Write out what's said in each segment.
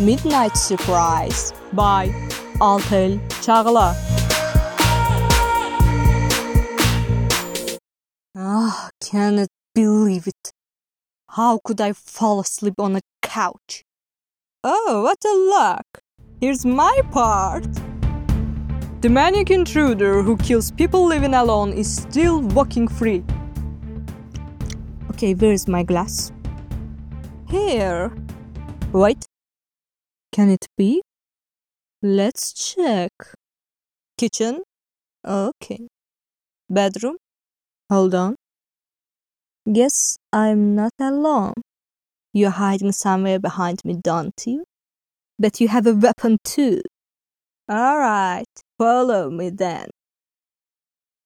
Midnight Surprise by Altel Çağla. Ah, cannot believe it. How could I fall asleep on a couch? Oh, what a luck! Here's my part! The maniac intruder who kills people living alone is still walking free. Okay, where's my glass? Here. Wait. Can it be? Let's check. Kitchen? Okay. Bedroom? Hold on. Guess I'm not alone. You're hiding somewhere behind me, don't you? But you have a weapon too. Alright, follow me then.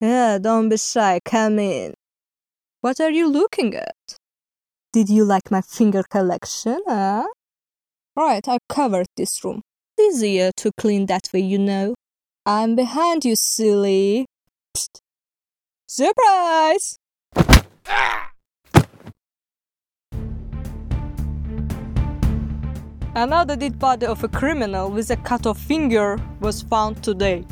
Yeah, don't be shy, come in. What are you looking at? Did you like my finger collection, huh? Right, I covered this room. Easier to clean that way, you know. I'm behind you, silly. Psst. Surprise! Another dead body of a criminal with a cut off finger was found today.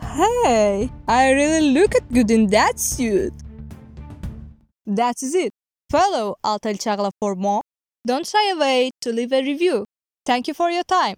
Hey, I really look good in that suit. That is it. Follow Altel Çağla for more. Don't shy away to leave a review. Thank you for your time.